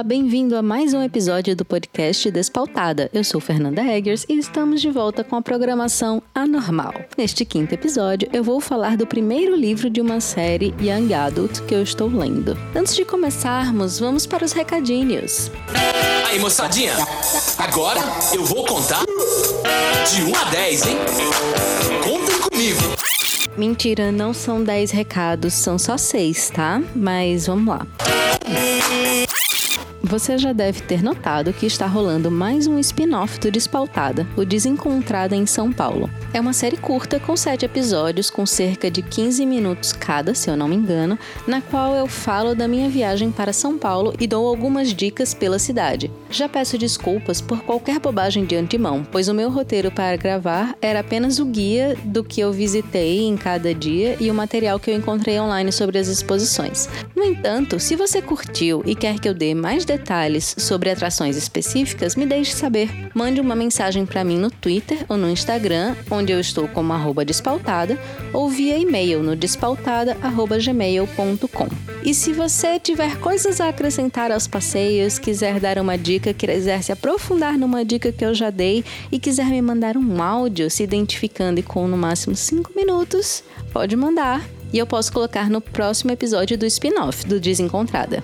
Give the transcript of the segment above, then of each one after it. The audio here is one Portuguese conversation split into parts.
Olá, bem-vindo a mais um episódio do podcast Despautada. Eu sou Fernanda Eggers e estamos de volta com a programação Anormal. Neste quinto episódio, eu vou falar do primeiro livro de uma série Young Adult que eu estou lendo. Antes de começarmos, vamos para os recadinhos. Aí, moçadinha, agora eu vou contar de 1 a 10, hein? Contem comigo. Mentira, não são 10 recados, são só 6, tá? Mas vamos lá. Você já deve ter notado que está rolando mais um spin-off do Despautada, o Desencontrada em São Paulo. É uma série curta com sete episódios, com cerca de 15 minutos cada, se eu não me engano, na qual eu falo da minha viagem para São Paulo e dou algumas dicas pela cidade. Já peço desculpas por qualquer bobagem de antemão, pois o meu roteiro para gravar era apenas o guia do que eu visitei em cada dia e o material que eu encontrei online sobre as exposições. No entanto, se você curtiu e quer que eu dê mais detalhes, detalhes sobre atrações específicas, me deixe saber. Mande uma mensagem para mim no Twitter ou no Instagram, onde eu estou como despautada, ou via e-mail no despautada.gmail.com. E se você tiver coisas a acrescentar aos passeios, quiser dar uma dica, quiser se aprofundar numa dica que eu já dei e quiser me mandar um áudio se identificando e com no máximo 5 minutos, pode mandar e eu posso colocar no próximo episódio do spin-off do Desencontrada.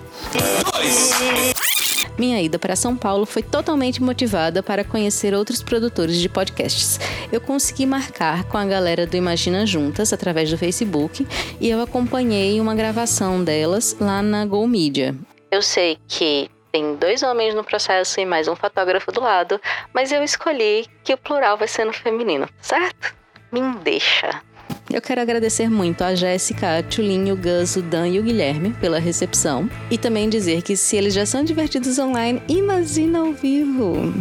Minha ida para São Paulo foi totalmente motivada para conhecer outros produtores de podcasts. Eu consegui marcar com a galera do Imagina Juntas através do Facebook e eu acompanhei uma gravação delas lá na Go Media. Eu sei que tem dois homens no processo e mais um fotógrafo do lado, mas eu escolhi que o plural vai ser no feminino, certo? Me deixa. Eu quero agradecer muito a Jéssica, a Tulinho, o Gus, o Dan e o Guilherme pela recepção. E também dizer que se eles já são divertidos online, imagina ao vivo.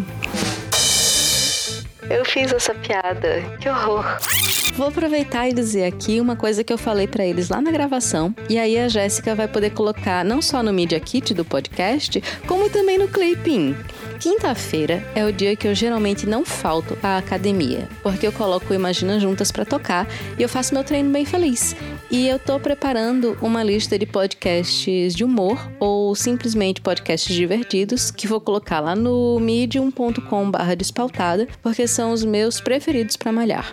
Eu fiz essa piada. Que horror. Vou aproveitar e dizer aqui uma coisa que eu falei para eles lá na gravação, e aí a Jéssica vai poder colocar não só no Media Kit do podcast, como também no Clipping. Quinta-feira é o dia que eu geralmente não falto à academia, porque eu coloco o Imagina Juntas para tocar e eu faço meu treino bem feliz. E eu tô preparando uma lista de podcasts de humor ou simplesmente podcasts divertidos que vou colocar lá no medium.com/despautada, porque são os meus preferidos para malhar.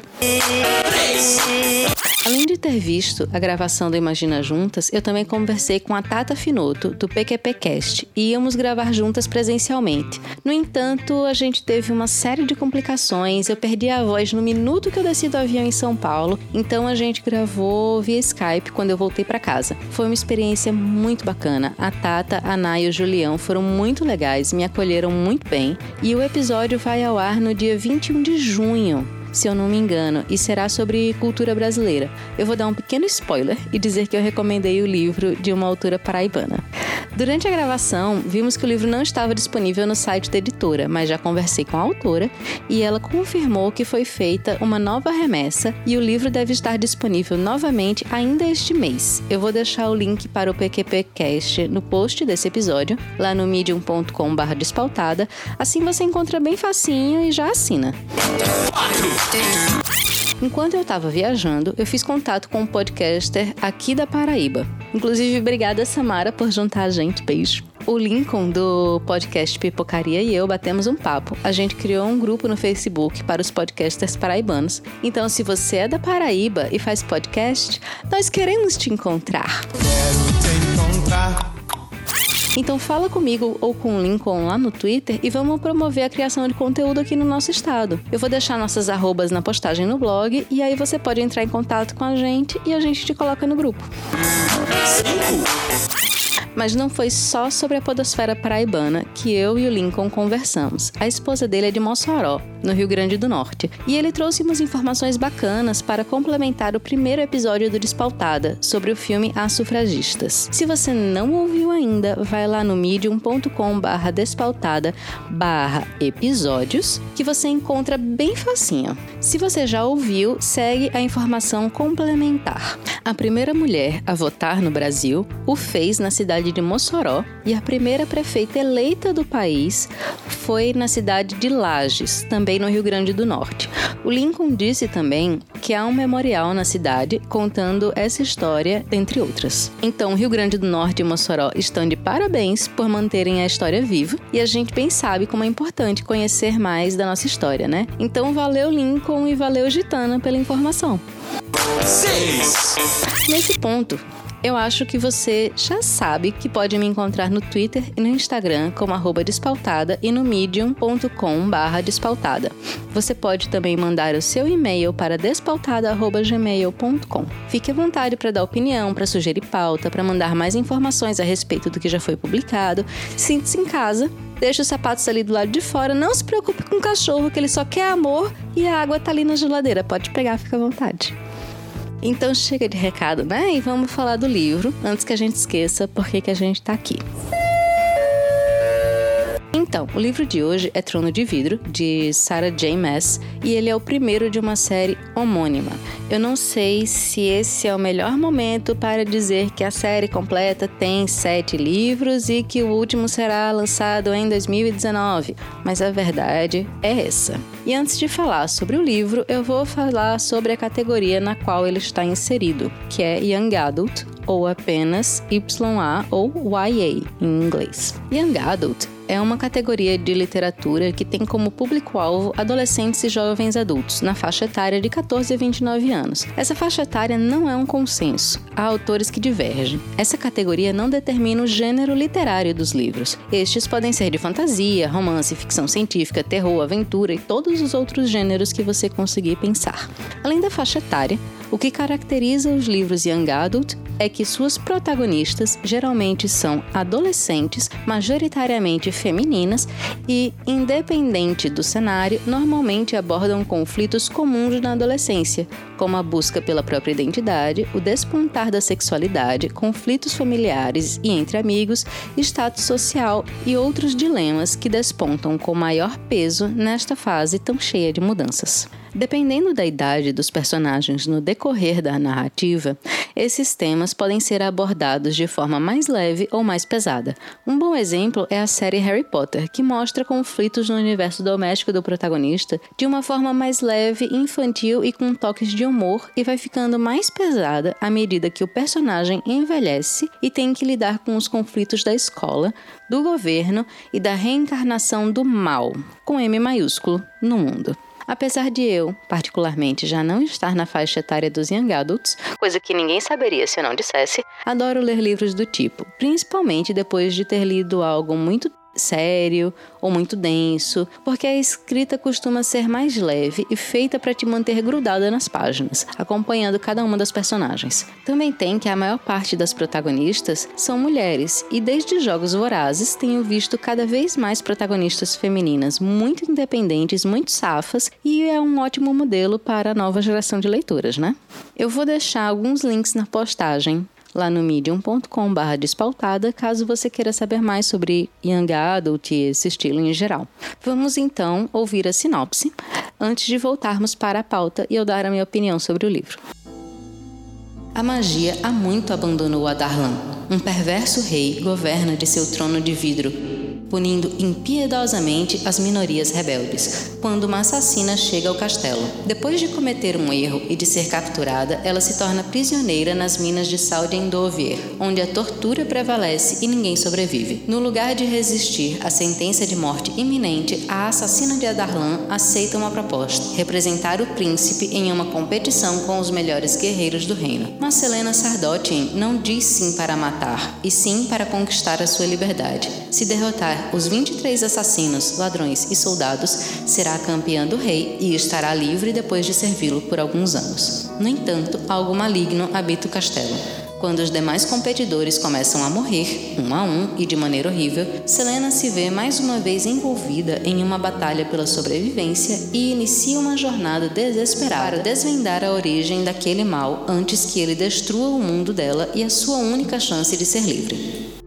Além de ter visto a gravação do Imagina Juntas, eu também conversei com a Tata Finoto, do PQPcast, e íamos gravar juntas presencialmente. No entanto, a gente teve uma série de complicações, eu perdi a voz no minuto que eu desci do avião em São Paulo, então a gente gravou via Skype quando eu voltei para casa. Foi uma experiência muito bacana. A Tata, a Nay e o Julião foram muito legais, me acolheram muito bem, e o episódio vai ao ar no dia 21 de junho se eu não me engano, e será sobre cultura brasileira. Eu vou dar um pequeno spoiler e dizer que eu recomendei o livro de uma autora paraibana. Durante a gravação, vimos que o livro não estava disponível no site da editora, mas já conversei com a autora e ela confirmou que foi feita uma nova remessa e o livro deve estar disponível novamente ainda este mês. Eu vou deixar o link para o PQPcast no post desse episódio, lá no medium.com/despautada. Assim você encontra bem facinho e já assina. Enquanto eu estava viajando, eu fiz contato com um podcaster aqui da Paraíba. Inclusive, obrigada Samara por juntar a gente. Beijo. O Lincoln do podcast Pipocaria e eu batemos um papo. A gente criou um grupo no Facebook para os podcasters paraibanos. Então, se você é da Paraíba e faz podcast, nós queremos te encontrar. Quero te encontrar. Então fala comigo ou com o Lincoln lá no Twitter e vamos promover a criação de conteúdo aqui no nosso estado. Eu vou deixar nossas arrobas na postagem no blog e aí você pode entrar em contato com a gente e a gente te coloca no grupo. Mas não foi só sobre a podosfera paraibana que eu e o Lincoln conversamos. A esposa dele é de Mossoró, no Rio Grande do Norte, e ele trouxe umas informações bacanas para complementar o primeiro episódio do Despautada sobre o filme As Sufragistas. Se você não ouviu ainda, vai lá no medium.com/despautada episódios que você encontra bem facinho. Se você já ouviu, segue a informação complementar. A primeira mulher a votar no Brasil o fez na cidade cidade de Mossoró e a primeira prefeita eleita do país foi na cidade de Lages, também no Rio Grande do Norte. O Lincoln disse também que há um memorial na cidade contando essa história, entre outras. Então, Rio Grande do Norte e Mossoró estão de parabéns por manterem a história viva e a gente bem sabe como é importante conhecer mais da nossa história, né? Então, valeu Lincoln e valeu Gitana pela informação. Seis. Nesse ponto, eu acho que você já sabe que pode me encontrar no Twitter e no Instagram como arroba despautada e no medium.com barra despautada. Você pode também mandar o seu e-mail para despautada.gmail.com. Fique à vontade para dar opinião, para sugerir pauta, para mandar mais informações a respeito do que já foi publicado. Sinta-se em casa deixa os sapatos ali do lado de fora. Não se preocupe com o cachorro, que ele só quer amor e a água tá ali na geladeira. Pode pegar, fica à vontade. Então chega de recado, né? E vamos falar do livro antes que a gente esqueça por que, a gente está aqui. Então, o livro de hoje é Trono de Vidro, de Sarah J. Maas, e ele é o primeiro de uma série homônima. Eu não sei se esse é o melhor momento para dizer que a série completa tem sete livros e que o último será lançado em 2019, mas a verdade é essa. E antes de falar sobre o livro, eu vou falar sobre a categoria na qual ele está inserido, que é Young Adult, ou apenas YA ou YA em inglês. Young Adult é uma categoria de literatura que tem como público-alvo adolescentes e jovens adultos, na faixa etária de 14 a 29 anos. Essa faixa etária não é um consenso, há autores que divergem. Essa categoria não determina o gênero literário dos livros. Estes podem ser de fantasia, romance, ficção científica, terror, aventura e todos os outros gêneros que você conseguir pensar. Além da faixa etária, o que caracteriza os livros Young Adult é que suas protagonistas geralmente são adolescentes, majoritariamente femininas e, independente do cenário, normalmente abordam conflitos comuns na adolescência, como a busca pela própria identidade, o despontar da sexualidade, conflitos familiares e entre amigos, status social e outros dilemas que despontam com maior peso nesta fase tão cheia de mudanças. Dependendo da idade dos personagens no decorrer da narrativa, esses temas podem ser abordados de forma mais leve ou mais pesada. Um bom exemplo é a série Harry Potter, que mostra conflitos no universo doméstico do protagonista de uma forma mais leve, infantil e com toques de humor, e vai ficando mais pesada à medida que o personagem envelhece e tem que lidar com os conflitos da escola, do governo e da reencarnação do mal, com M maiúsculo, no mundo. Apesar de eu, particularmente, já não estar na faixa etária dos young adults, coisa que ninguém saberia se eu não dissesse, adoro ler livros do tipo, principalmente depois de ter lido algo muito sério ou muito denso, porque a escrita costuma ser mais leve e feita para te manter grudada nas páginas, acompanhando cada uma das personagens. Também tem que a maior parte das protagonistas são mulheres, e desde Jogos Vorazes tenho visto cada vez mais protagonistas femininas muito independentes, muito safas, e é um ótimo modelo para a nova geração de leitoras, né? Eu vou deixar alguns links na postagem lá no medium.com.br despautada, caso você queira saber mais sobre Young Adult e esse estilo em geral. Vamos então ouvir a sinopse, antes de voltarmos para a pauta e eu dar a minha opinião sobre o livro. A magia há muito abandonou a Darlan. Um perverso rei governa de seu trono de vidro punindo impiedosamente as minorias rebeldes, quando uma assassina chega ao castelo. Depois de cometer um erro e de ser capturada, ela se torna prisioneira nas minas de sal de Endovier, onde a tortura prevalece e ninguém sobrevive. No lugar de resistir à sentença de morte iminente, a assassina de Adarlan aceita uma proposta: representar o príncipe em uma competição com os melhores guerreiros do reino. Mas Selena Sardotin não diz sim para matar, e sim para conquistar a sua liberdade. Se derrotar os 23 assassinos, ladrões e soldados, será campeã do rei e estará livre depois de servi-lo por alguns anos. No entanto, algo maligno habita o castelo. Quando os demais competidores começam a morrer, um a um e de maneira horrível, Selena se vê mais uma vez envolvida em uma batalha pela sobrevivência e inicia uma jornada desesperada para desvendar a origem daquele mal antes que ele destrua o mundo dela e a sua única chance de ser livre.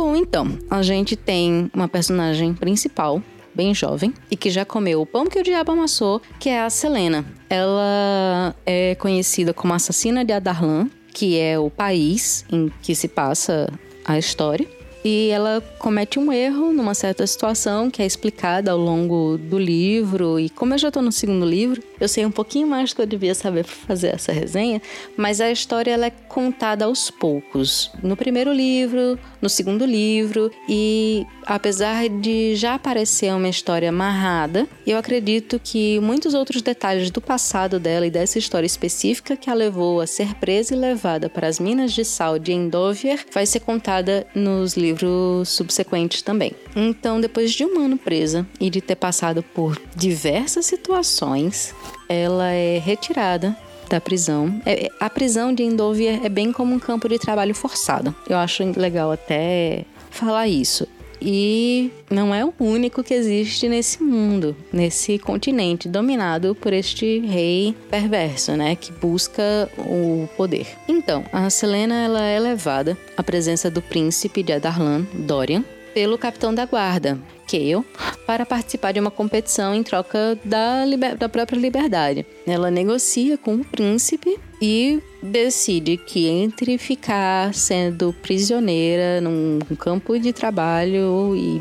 Bom, então, a gente tem uma personagem principal, bem jovem, e que já comeu o pão que o diabo amassou, que é a Selena. Ela é conhecida como assassina de Adarlan, que é o país em que se passa a história. E ela comete um erro numa certa situação que é explicada ao longo do livro. E como eu já estou no segundo livro, eu sei um pouquinho mais do que eu devia saber para fazer essa resenha, mas a história ela é contada aos poucos. No primeiro livro, no segundo livro, e apesar de já aparecer uma história amarrada, eu acredito que muitos outros detalhes do passado dela e dessa história específica que a levou a ser presa e levada para as minas de sal de Endover vai ser contada nos livros subsequentes também. Então, depois de um ano presa e de ter passado por diversas situações, ela é retirada da prisão. É, é, a prisão de Endover é bem como um campo de trabalho forçado. Eu acho legal até falar isso. E não é o único que existe nesse mundo, nesse continente dominado por este rei perverso, né, que busca o poder. Então, a Selena ela é levada à presença do príncipe de Adarlan, Dorian, pelo capitão da guarda, Kale, para participar de uma competição em troca da, da própria liberdade. Ela negocia com o príncipe e decide que entre ficar sendo prisioneira num campo de trabalho e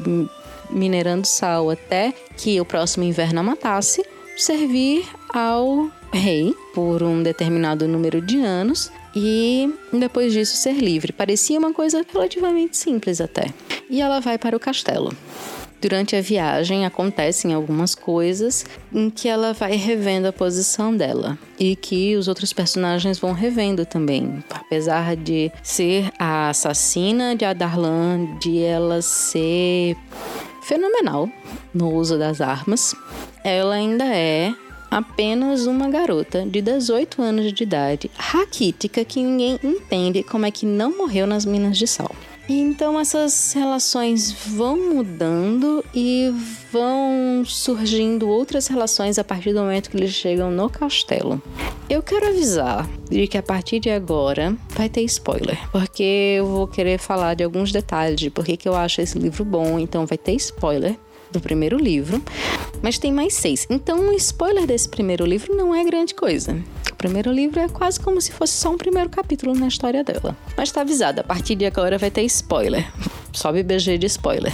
minerando sal até que o próximo inverno a matasse, servir ao rei por um determinado número de anos e depois disso ser livre. Parecia uma coisa relativamente simples até. E ela vai para o castelo. Durante a viagem acontecem algumas coisas em que ela vai revendo a posição dela e que os outros personagens vão revendo também. Apesar de ser a assassina de Adarlan, de ela ser fenomenal no uso das armas, ela ainda é apenas uma garota de 18 anos de idade, raquítica, que ninguém entende como é que não morreu nas minas de sal. Então essas relações vão mudando e vão surgindo outras relações a partir do momento que eles chegam no castelo. Eu quero avisar de que a partir de agora vai ter spoiler, porque eu vou querer falar de alguns detalhes de por que eu acho esse livro bom, então vai ter spoiler do primeiro livro, mas tem mais seis. Então, o spoiler desse primeiro livro não é grande coisa. O primeiro livro é quase como se fosse só um primeiro capítulo na história dela. Mas tá avisado, a partir de agora vai ter spoiler. Sobe BG de spoiler.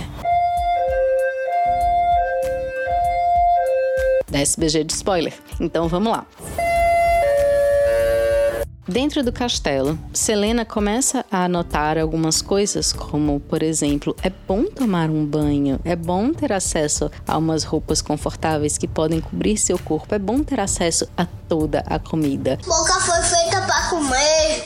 Desce BG de spoiler. Então vamos lá. Dentro do castelo, Selena começa a notar algumas coisas, como, por exemplo, é bom tomar um banho, é bom ter acesso a umas roupas confortáveis que podem cobrir seu corpo, é bom ter acesso a toda a comida. Boca foi feita para comer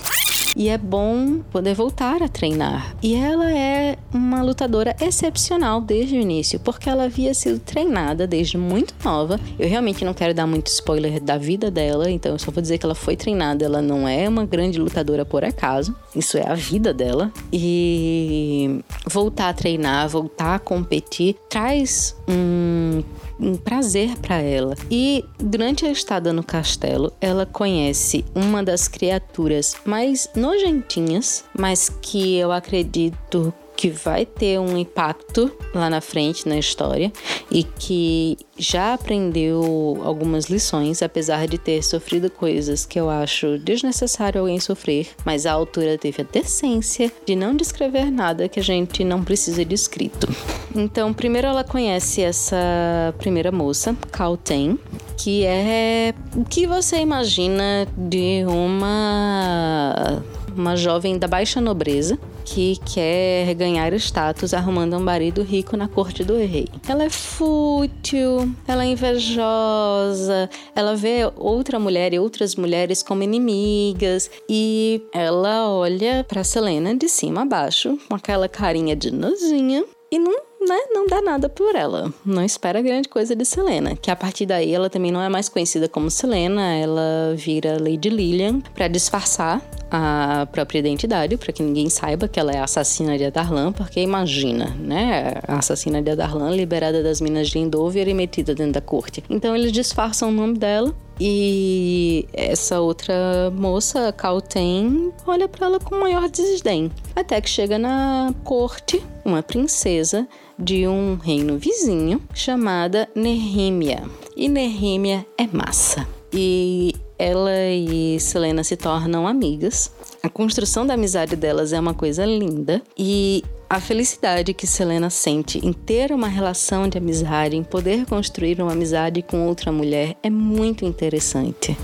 e é bom poder voltar a treinar. E ela é uma lutadora excepcional desde o início, porque ela havia sido treinada desde muito nova. Eu realmente não quero dar muito spoiler da vida dela, então eu só vou dizer que ela foi treinada. Ela não é uma grande lutadora por acaso, isso é a vida dela. E voltar a treinar, voltar a competir, traz um um prazer para ela. E durante a estada no castelo, ela conhece uma das criaturas mais nojentinhas, mas que eu acredito que vai ter um impacto lá na frente na história e que já aprendeu algumas lições, apesar de ter sofrido coisas que eu acho desnecessário alguém sofrer, mas a autora teve a decência de não descrever nada que a gente não precisa de escrito. Então, primeiro ela conhece essa primeira moça, Ten, que é o que você imagina de uma uma jovem da baixa nobreza que quer ganhar status arrumando um marido rico na corte do rei. Ela é fútil, ela é invejosa, ela vê outra mulher e outras mulheres como inimigas e ela olha para Selena de cima a baixo com aquela carinha de nozinha e não né, não dá nada por ela. Não espera grande coisa de Selena. Que a partir daí ela também não é mais conhecida como Selena, ela vira Lady Lillian para disfarçar a própria identidade, para que ninguém saiba que ela é assassina de Adarlan, porque imagina, né? A assassina de Adarlan liberada das minas de Endover e metida dentro da corte. Então eles disfarçam o nome dela E essa outra moça, Calten, olha para ela com maior desdém. Até que chega na corte uma princesa de um reino vizinho chamada Nehemia. E Nehemia é massa. E ela e Selena se tornam amigas. A construção da amizade delas é uma coisa linda e a felicidade que Selena sente em ter uma relação de amizade, em poder construir uma amizade com outra mulher é muito interessante.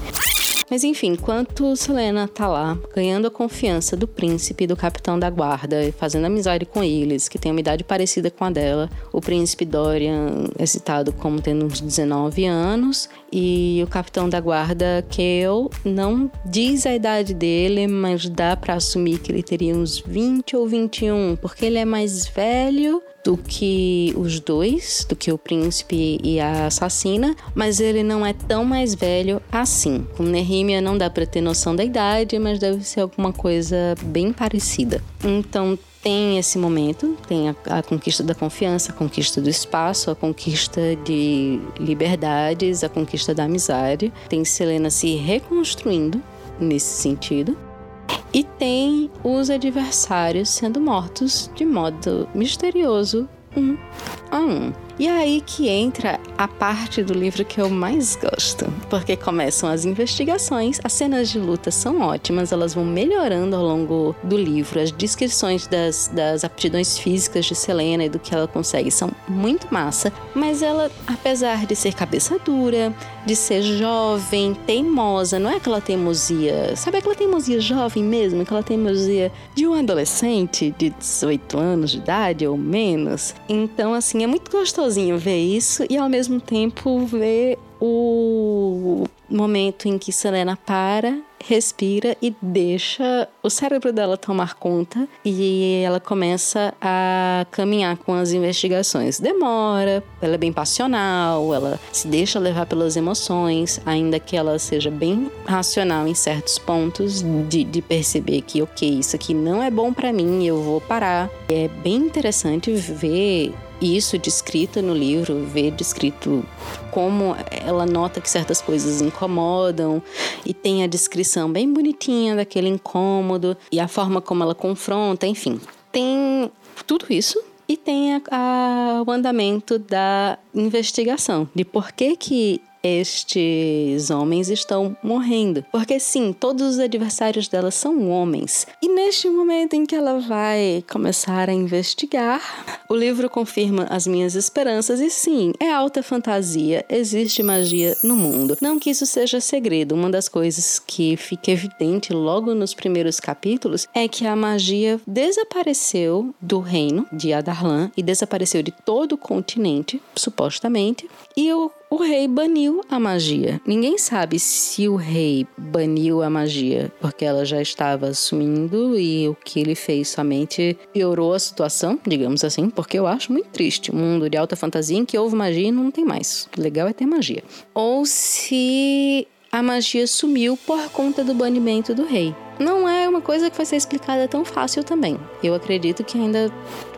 Mas enfim, enquanto Selena tá lá, ganhando a confiança do príncipe e do capitão da guarda, fazendo amizade com eles, que tem uma idade parecida com a dela, o príncipe Dorian é citado como tendo uns 19 anos, e o capitão da guarda, Kale, não diz a idade dele, mas dá para assumir que ele teria uns 20 ou 21, porque ele é mais velho do que os dois, do que o príncipe e a assassina, mas ele não é tão mais velho assim. Com Nehemia não dá para ter noção da idade, mas deve ser alguma coisa bem parecida. Então tem esse momento, tem a, a, conquista da confiança, a conquista do espaço, a conquista de liberdades, a conquista da amizade. Tem Selena se reconstruindo nesse sentido. E tem os adversários sendo mortos de modo misterioso, um a um. E é aí que entra a parte do livro que eu mais gosto, porque começam as investigações, as cenas de luta são ótimas, elas vão melhorando ao longo do livro, as descrições das, das aptidões físicas de Selena e do que ela consegue são muito massa, mas ela, apesar de ser cabeça dura, de ser jovem, teimosa, não é aquela teimosia, sabe aquela teimosia jovem mesmo, aquela teimosia de um adolescente de 18 anos de idade ou menos? Então, assim, é muito gostoso gostosinho ver isso e ao mesmo tempo ver o momento em que Selena para, respira e deixa o cérebro dela tomar conta e ela começa a caminhar com as investigações. Demora, ela é bem passional, ela se deixa levar pelas emoções, ainda que ela seja bem racional em certos pontos de, de perceber que, ok, isso aqui não é bom para mim, eu vou parar. É bem interessante ver isso descrito no livro, ver descrito como ela nota que certas coisas incomodam e tem a descrição bem bonitinha daquele incômodo e a forma como ela confronta, enfim. Tem tudo isso e tem a, a, o andamento da investigação, de por que que estes homens estão morrendo. Porque sim, todos os adversários dela são homens. E neste momento em que ela vai começar a investigar, o livro confirma as minhas esperanças e sim, é alta fantasia, existe magia no mundo. Não que isso seja segredo, uma das coisas que fica evidente logo nos primeiros capítulos é que a magia desapareceu do reino de Adarlan e desapareceu de todo o continente, supostamente, e o o rei baniu a magia. Ninguém sabe se o rei baniu a magia porque ela já estava sumindo e o que ele fez somente piorou a situação, digamos assim, porque eu acho muito triste. Um mundo de alta fantasia em que houve magia e não tem mais. O legal é ter magia. Ou se a magia sumiu por conta do banimento do rei. Não é uma coisa que vai ser explicada tão fácil também. Eu acredito que ainda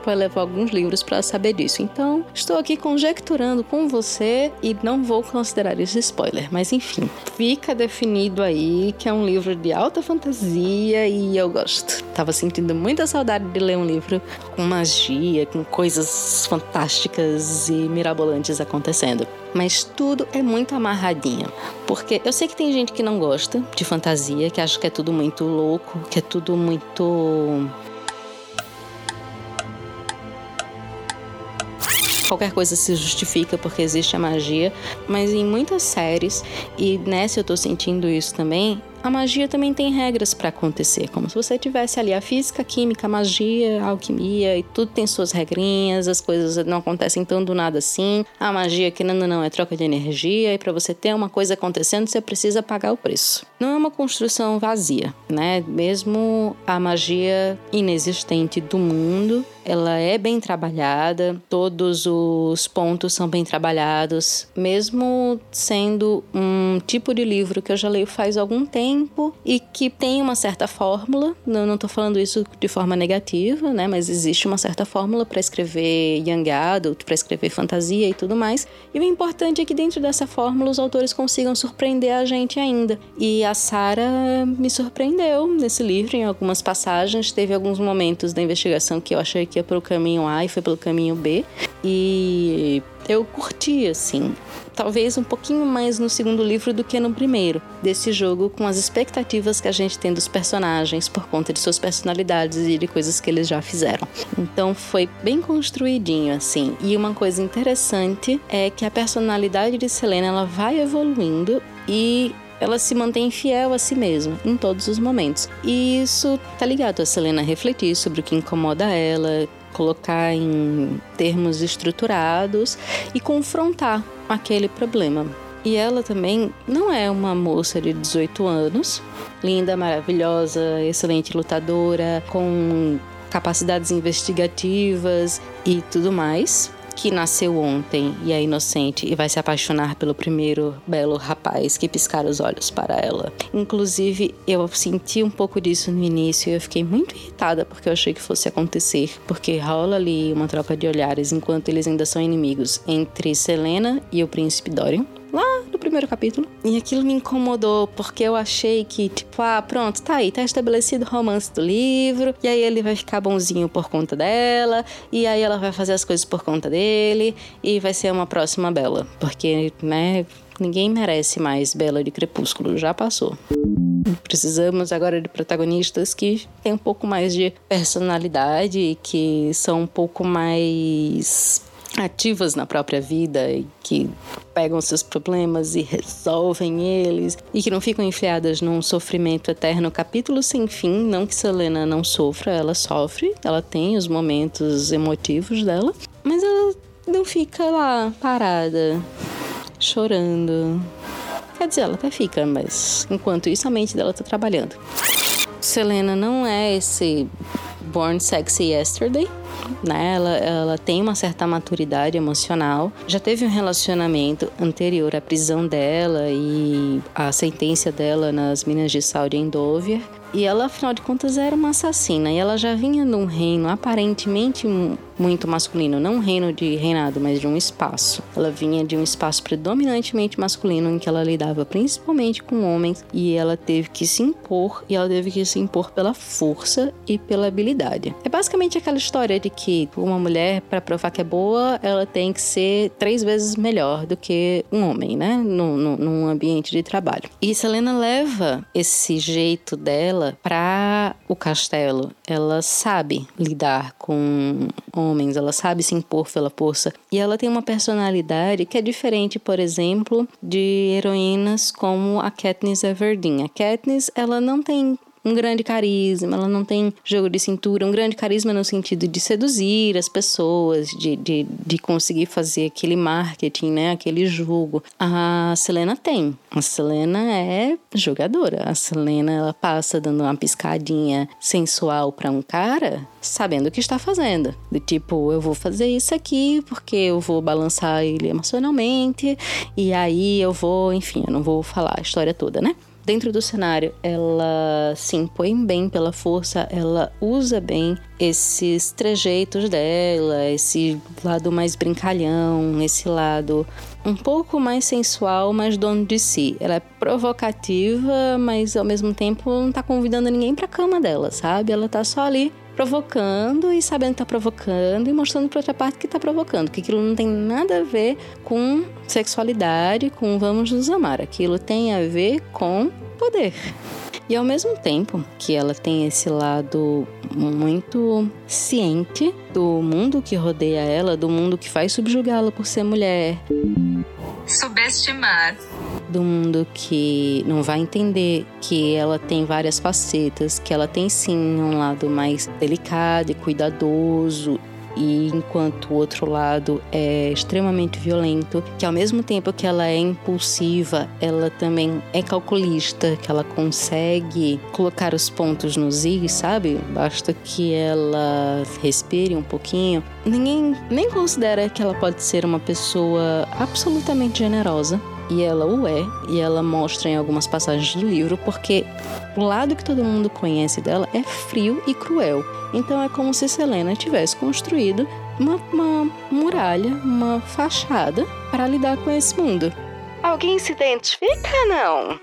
vai levar alguns livros para saber disso. Então, estou aqui conjecturando com você e não vou considerar isso spoiler, mas enfim, fica definido aí que é um livro de alta fantasia e eu gosto. Tava sentindo muita saudade de ler um livro com magia, com coisas fantásticas e mirabolantes acontecendo. Mas tudo é muito amarradinho. Porque eu sei que tem gente que não gosta de fantasia, que acha que é tudo muito louco, que é tudo muito qualquer coisa se justifica porque existe a magia, mas em muitas séries, e nessa eu tô sentindo isso também, a magia também tem regras para acontecer, como se você tivesse ali a física, a química, a magia, a alquimia e tudo tem suas regrinhas, as coisas não acontecem tão do nada assim. A magia, que não, não é troca de energia e para você ter uma coisa acontecendo, você precisa pagar o preço. Não é uma construção vazia, né? Mesmo a magia inexistente do mundo, ela é bem trabalhada, todos os pontos são bem trabalhados, mesmo sendo um tipo de livro que eu já leio faz algum tempo tempo e que tem uma certa fórmula. Não, não tô falando isso de forma negativa, né? Mas existe uma certa fórmula para escrever young adult, para escrever fantasia e tudo mais. E o importante é que dentro dessa fórmula os autores consigam surpreender a gente ainda. E a Sara me surpreendeu nesse livro em algumas passagens. Teve alguns momentos da investigação que eu achei que ia pelo caminho A e foi pelo caminho B. E eu curti, assim. Talvez um pouquinho mais no segundo livro do que no primeiro, desse jogo com as expectativas que a gente tem dos personagens por conta de suas personalidades e de coisas que eles já fizeram. Então foi bem construidinho, assim. E uma coisa interessante é que a personalidade de Selena ela vai evoluindo e ela se mantém fiel a si mesma em todos os momentos. E isso tá ligado a Selena refletir sobre o que incomoda ela, colocar em termos estruturados e confrontar aquele problema. E ela também não é uma moça de 18 anos, linda, maravilhosa, excelente lutadora, com capacidades investigativas e tudo mais que nasceu ontem e é inocente e vai se apaixonar pelo primeiro belo rapaz que piscar os olhos para ela. Inclusive, eu senti um pouco disso no início e eu fiquei muito irritada porque eu achei que fosse acontecer, porque rola ali uma troca de olhares enquanto eles ainda são inimigos entre Selena e o príncipe Dorian lá no primeiro capítulo. E aquilo me incomodou, porque eu achei que, tipo, ah, pronto, tá aí, tá estabelecido o romance do livro, e aí ele vai ficar bonzinho por conta dela, e aí ela vai fazer as coisas por conta dele, e vai ser uma próxima Bela. Porque, né, ninguém merece mais Bela de Crepúsculo, já passou. Precisamos agora de protagonistas que têm um pouco mais de personalidade, que são um pouco mais ativas na própria vida e que pegam seus problemas e resolvem eles e que não ficam enfiadas num sofrimento eterno, capítulo sem fim. Não que Selena não sofra, ela sofre, ela tem os momentos emotivos dela, mas ela não fica lá parada, chorando. Quer dizer, ela até fica, mas enquanto isso a mente dela tá trabalhando. Selena não é esse Born Sexy Yesterday, né? Ela, ela tem uma certa maturidade emocional, já teve um relacionamento anterior à prisão dela e à sentença dela nas Minas de Sal de Endover. E ela, afinal de contas, era uma assassina. E ela já vinha num reino aparentemente muito masculino, não um reino de reinado, mas de um espaço. Ela vinha de um espaço predominantemente masculino em que ela lidava principalmente com homens e ela teve que se impor e ela teve que se impor pela força e pela habilidade. É basicamente aquela história de que uma mulher para provar que é boa, ela tem que ser três vezes melhor do que um homem, né, no, no, num ambiente de trabalho. E Selena leva esse jeito dela para o castelo. Ela sabe lidar com homens, ela sabe se impor pela força. E ela tem uma personalidade que é diferente, por exemplo, de heroínas como a Katniss Everdeen. A Katniss, ela não tem um grande carisma, ela não tem jogo de cintura, um grande carisma no sentido de seduzir as pessoas, de, de, de conseguir fazer aquele marketing, né? Aquele jogo. A Selena tem. A Selena é jogadora. A Selena, ela passa dando uma piscadinha sensual para um cara, sabendo o que está fazendo. De tipo, eu vou fazer isso aqui porque eu vou balançar ele emocionalmente e aí eu vou, enfim, eu não vou falar a história toda, né? Dentro do cenário, ela se impõe bem pela força, ela usa bem esses trejeitos dela, esse lado mais brincalhão, esse lado um pouco mais sensual, mas dono de si. Ela é provocativa, mas ao mesmo tempo não tá convidando ninguém pra cama dela, sabe? Ela tá só ali provocando e sabendo que tá provocando e mostrando pra outra parte que tá provocando, que aquilo não tem nada a ver com sexualidade, com vamos nos amar. Aquilo tem a ver com poder. E ao mesmo tempo que ela tem esse lado muito ciente do mundo que rodeia ela, do mundo que faz subjugá-la por ser mulher. Subestimar do mundo que não vai entender que ela tem várias facetas, que ela tem sim um lado mais delicado e cuidadoso e enquanto o outro lado é extremamente violento, que ao mesmo tempo que ela é impulsiva, ela também é calculista, que ela consegue colocar os pontos nos i, sabe? Basta que ela respire um pouquinho. Ninguém nem considera que ela pode ser uma pessoa absolutamente generosa e ela o é, e ela mostra em algumas passagens do livro, porque o lado que todo mundo conhece dela é frio e cruel. Então é como se Selena tivesse construído uma, uma muralha, uma fachada para lidar com esse mundo. Alguém se identifica, não?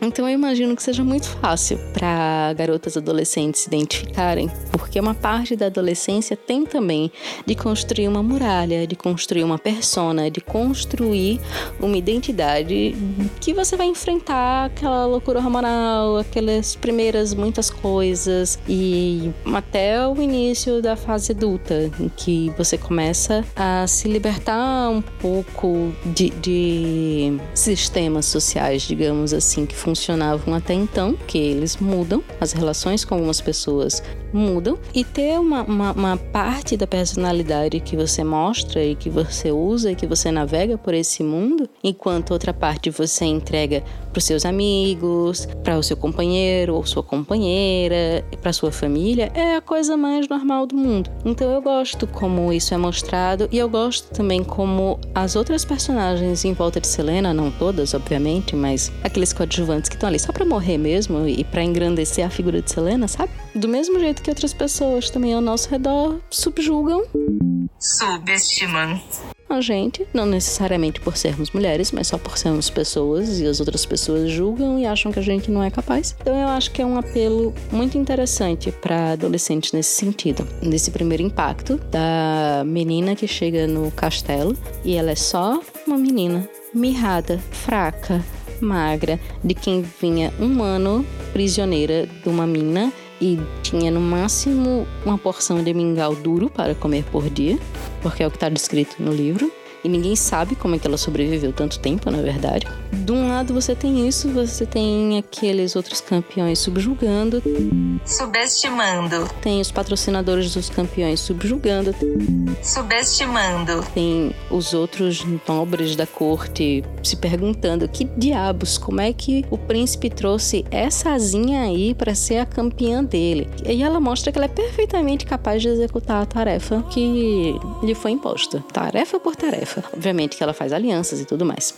Então eu imagino que seja muito fácil para garotas adolescentes se identificarem, porque uma parte da adolescência tem também de construir uma muralha, de construir uma persona, de construir uma identidade que você vai enfrentar aquela loucura hormonal, aquelas primeiras muitas coisas e até o início da fase adulta, em que você começa a se libertar um pouco de, de sistemas sociais, digamos assim, que funcionavam até então, que eles mudam, as relações com algumas pessoas mudam, e ter uma, uma, uma parte da personalidade que você mostra e que você usa e que você navega por esse mundo, enquanto outra parte você entrega para os seus amigos, para o seu companheiro ou sua companheira, para sua família, é a coisa mais normal do mundo. Então eu gosto como isso é mostrado e eu gosto também como as outras personagens em volta de Selena, não todas, obviamente, mas aqueles coadjuvantes que estão ali só para morrer mesmo e para engrandecer a figura de Selena, sabe? Do mesmo jeito que outras pessoas também ao nosso redor subjugam, subestimam a gente, não necessariamente por sermos mulheres, mas só por sermos pessoas e as outras pessoas julgam e acham que a gente não é capaz. Então eu acho que é um apelo muito interessante para adolescentes nesse sentido, nesse primeiro impacto da menina que chega no castelo e ela é só uma menina mirrada, fraca, magra, de quem vinha um ano prisioneira de uma mina e tinha no máximo uma porção de mingau duro para comer por dia, porque é o que está descrito no livro e ninguém sabe como é que ela sobreviveu tanto tempo, na verdade. De um lado você tem isso, você tem aqueles outros campeões subjugando, subestimando. Tem os patrocinadores dos campeões subjugando, subestimando. Tem os outros nobres da corte se perguntando que diabos, como é que o príncipe trouxe essa asinha aí para ser a campeã dele? E ela mostra que ela é perfeitamente capaz de executar a tarefa que lhe foi imposta, tarefa por tarefa. Obviamente que ela faz alianças e tudo mais.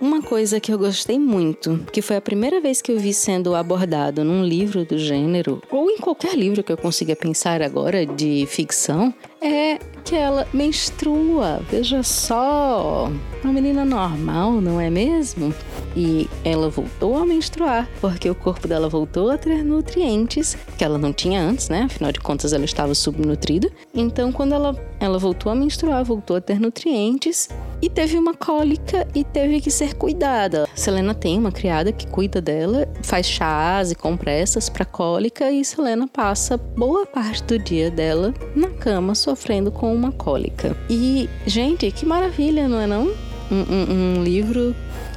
Uma coisa que eu gostei muito, que foi a primeira vez que eu vi sendo abordado num livro do gênero, ou em qualquer livro que eu consiga pensar agora de ficção, é que ela menstrua. Veja só, uma menina normal, não é mesmo? E ela voltou a menstruar, porque o corpo dela voltou a ter nutrientes que ela não tinha antes, né? Afinal de contas, ela estava subnutrida. Então, quando ela, ela voltou a menstruar, voltou a ter nutrientes e teve uma cólica e teve que ser cuidada. Selena tem uma criada que cuida dela, faz chás e compressas para cólica e Selena passa boa parte do dia dela na cama sofrendo com uma cólica. E, gente, que maravilha, não é não? um, um, um livro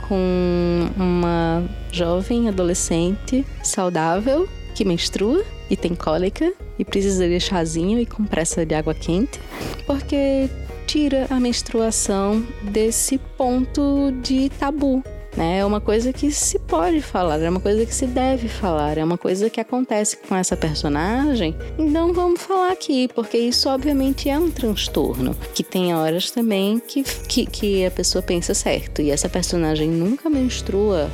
com uma jovem adolescente saudável que menstrua e tem cólica e precisa de chazinho e compressa de água quente, porque tira a menstruação desse ponto de tabu né? É uma coisa que se pode falar, é uma coisa que se deve falar, é uma coisa que acontece com essa personagem. Então vamos falar aqui, porque isso obviamente é um transtorno, que tem horas também que, que, que a pessoa pensa certo. E essa personagem nunca menstrua,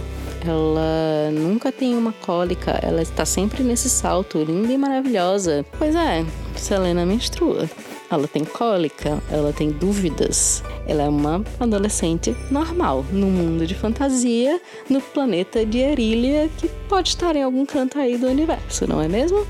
ela nunca tem uma cólica, ela está sempre nesse salto, linda e maravilhosa. Pois é, Selena menstrua ela tem cólica, ela tem dúvidas. Ela é uma adolescente normal, no mundo de fantasia, no planeta de Erília, que pode estar em algum canto aí do universo, não é mesmo?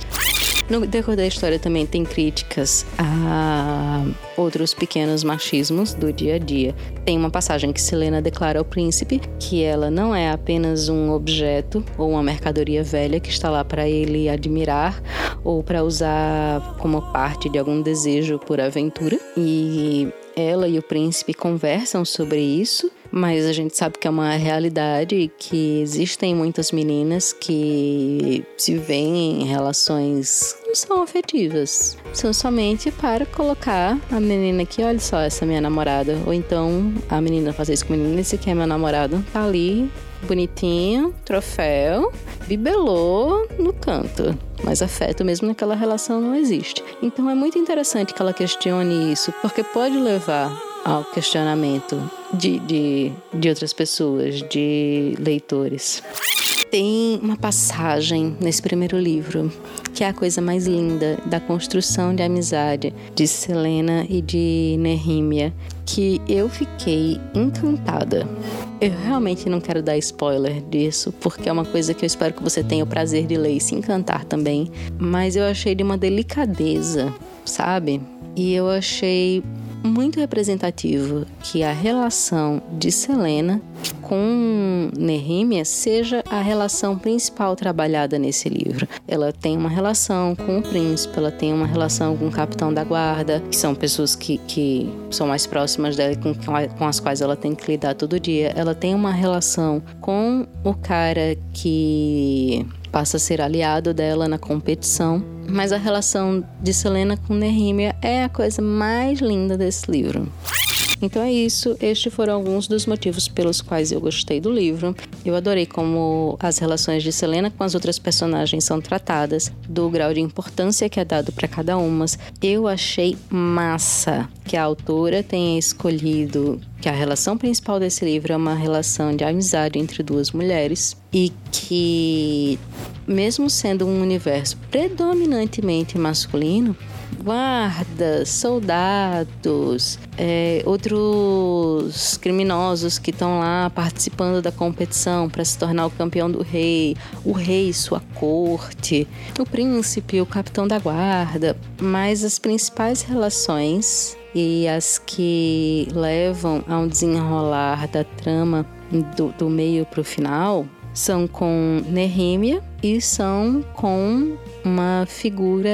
No decorrer da história também tem críticas a outros pequenos machismos do dia a dia. Tem uma passagem que Selena declara ao príncipe que ela não é apenas um objeto ou uma mercadoria velha que está lá para ele admirar ou para usar como parte de algum desejo por aventura. E ela e o príncipe conversam sobre isso mas a gente sabe que é uma realidade que existem muitas meninas que se veem em relações não são afetivas, são somente para colocar a menina aqui, olha só, essa minha namorada, ou então a menina fazer isso com a menina, esse aqui é meu namorado, tá ali bonitinho, troféu, bibelô no canto. Mas afeto mesmo naquela relação não existe. Então é muito interessante que ela questione isso, porque pode levar ao questionamento de, de, de outras pessoas, de leitores. Tem uma passagem nesse primeiro livro que é a coisa mais linda da construção de amizade de Selena e de Nehemia, que eu fiquei encantada. Eu realmente não quero dar spoiler disso, porque é uma coisa que eu espero que você tenha o prazer de ler e se encantar também. Mas eu achei de uma delicadeza, sabe? E eu achei muito representativo que a relação de Selena com Nehemia seja a relação principal trabalhada nesse livro. Ela tem uma relação com o príncipe, ela tem uma relação com o capitão da guarda, que são pessoas que, que são mais próximas dela e com, com as quais ela tem que lidar todo dia. Ela tem uma relação com o cara que passa a ser aliado dela na competição. Mas a relação de Selena com Nehemia é a coisa mais linda desse livro. Então é isso, estes foram alguns dos motivos pelos quais eu gostei do livro. Eu adorei como as relações de Selena com as outras personagens são tratadas, do grau de importância que é dado para cada uma. Eu achei massa que a autora tenha escolhido que a relação principal desse livro é uma relação de amizade entre duas mulheres e que mesmo sendo um universo predominantemente masculino, guardas, soldados, é, outros criminosos que estão lá participando da competição para se tornar o campeão do rei, o rei e sua corte, o príncipe, o capitão da guarda, mas as principais relações e as que levam a um desenrolar da trama do, do meio para o final são com Nehemia e são com uma figura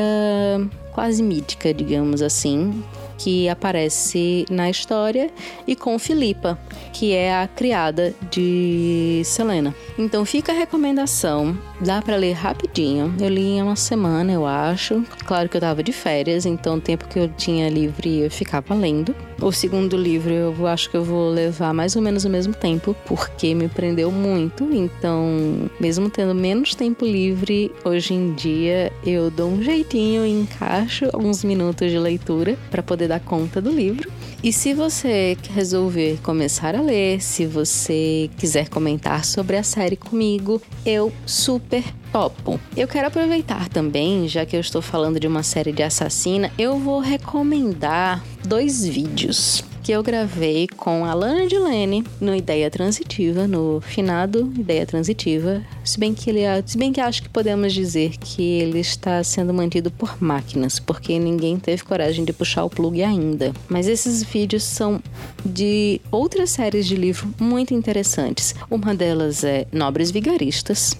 quase mítica, digamos assim, que aparece na história, e com Filipa, que é a criada de Selena. Então fica a recomendação, dá para ler rapidinho. Eu li em uma semana, eu acho. Claro que eu tava de férias, então o tempo que eu tinha livre eu ficava lendo. O segundo livro eu acho que eu vou levar mais ou menos o mesmo tempo, porque me prendeu muito. Então, mesmo tendo menos tempo livre, hoje em dia eu dou um jeitinho e encaixo alguns minutos de leitura para poder dar conta do livro. E se você resolver começar a ler, se você quiser comentar sobre a série comigo, eu super topo. Eu quero aproveitar também, já que eu estou falando de uma série de assassina, eu vou recomendar dois vídeos que eu gravei com a Lana Lene no Ideia Transitiva, no finado Ideia Transitiva. Se bem que ele, se bem que acho que podemos dizer que ele está sendo mantido por máquinas, porque ninguém teve coragem de puxar o plug ainda. Mas esses vídeos são de outras séries de livro muito interessantes. Uma delas é Nobres Vigaristas,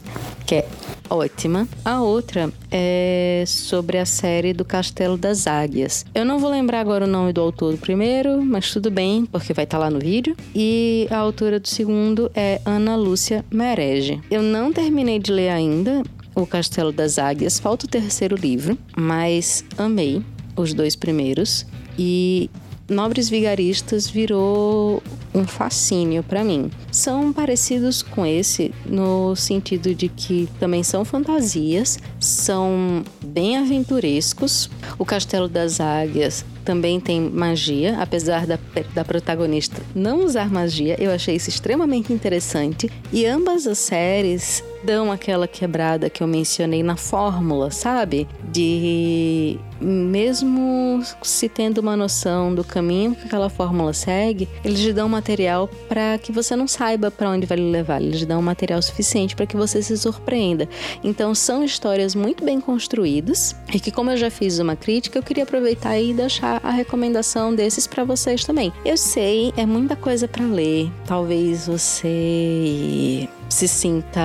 que é ótima. A outra é sobre a série do Castelo das Águias. Eu não vou lembrar agora o nome do autor do primeiro, mas tudo bem, porque vai estar tá lá no vídeo. E a autora do segundo é Ana Lúcia Merege. Eu não terminei de ler ainda O Castelo das Águias, falta o terceiro livro, mas amei os dois primeiros. E Nobres Vigaristas virou um fascínio para mim. São parecidos com esse no sentido de que também são fantasias, são bem aventurescos. O Castelo das Águias também tem magia, apesar da, da protagonista não usar magia. Eu achei isso extremamente interessante. E ambas as séries dão aquela quebrada que eu mencionei na fórmula, sabe? De mesmo se tendo uma noção do caminho que aquela fórmula segue, eles te dão material para que você não saiba para onde vai levar. Eles te dão material suficiente para que você se surpreenda. Então são histórias muito bem construídas e que como eu já fiz uma crítica, eu queria aproveitar e deixar a recomendação desses para vocês também. Eu sei, é muita coisa para ler. Talvez você se sinta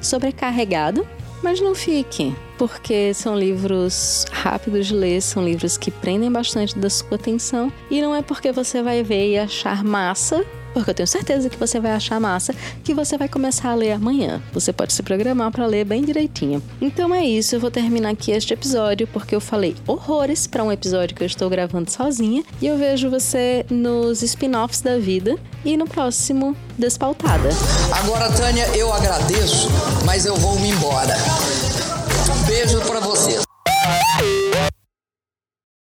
sobrecarregado, mas não fique, porque são livros rápidos de ler, são livros que prendem bastante da sua atenção e não é porque você vai ver e achar massa porque eu tenho certeza que você vai achar massa, que você vai começar a ler amanhã. Você pode se programar para ler bem direitinho. Então é isso, eu vou terminar aqui este episódio, porque eu falei horrores para um episódio que eu estou gravando sozinha, e eu vejo você nos spin-offs da vida e no próximo Despautada. Agora, Tânia, eu agradeço, mas eu vou me embora. Beijo para vocês.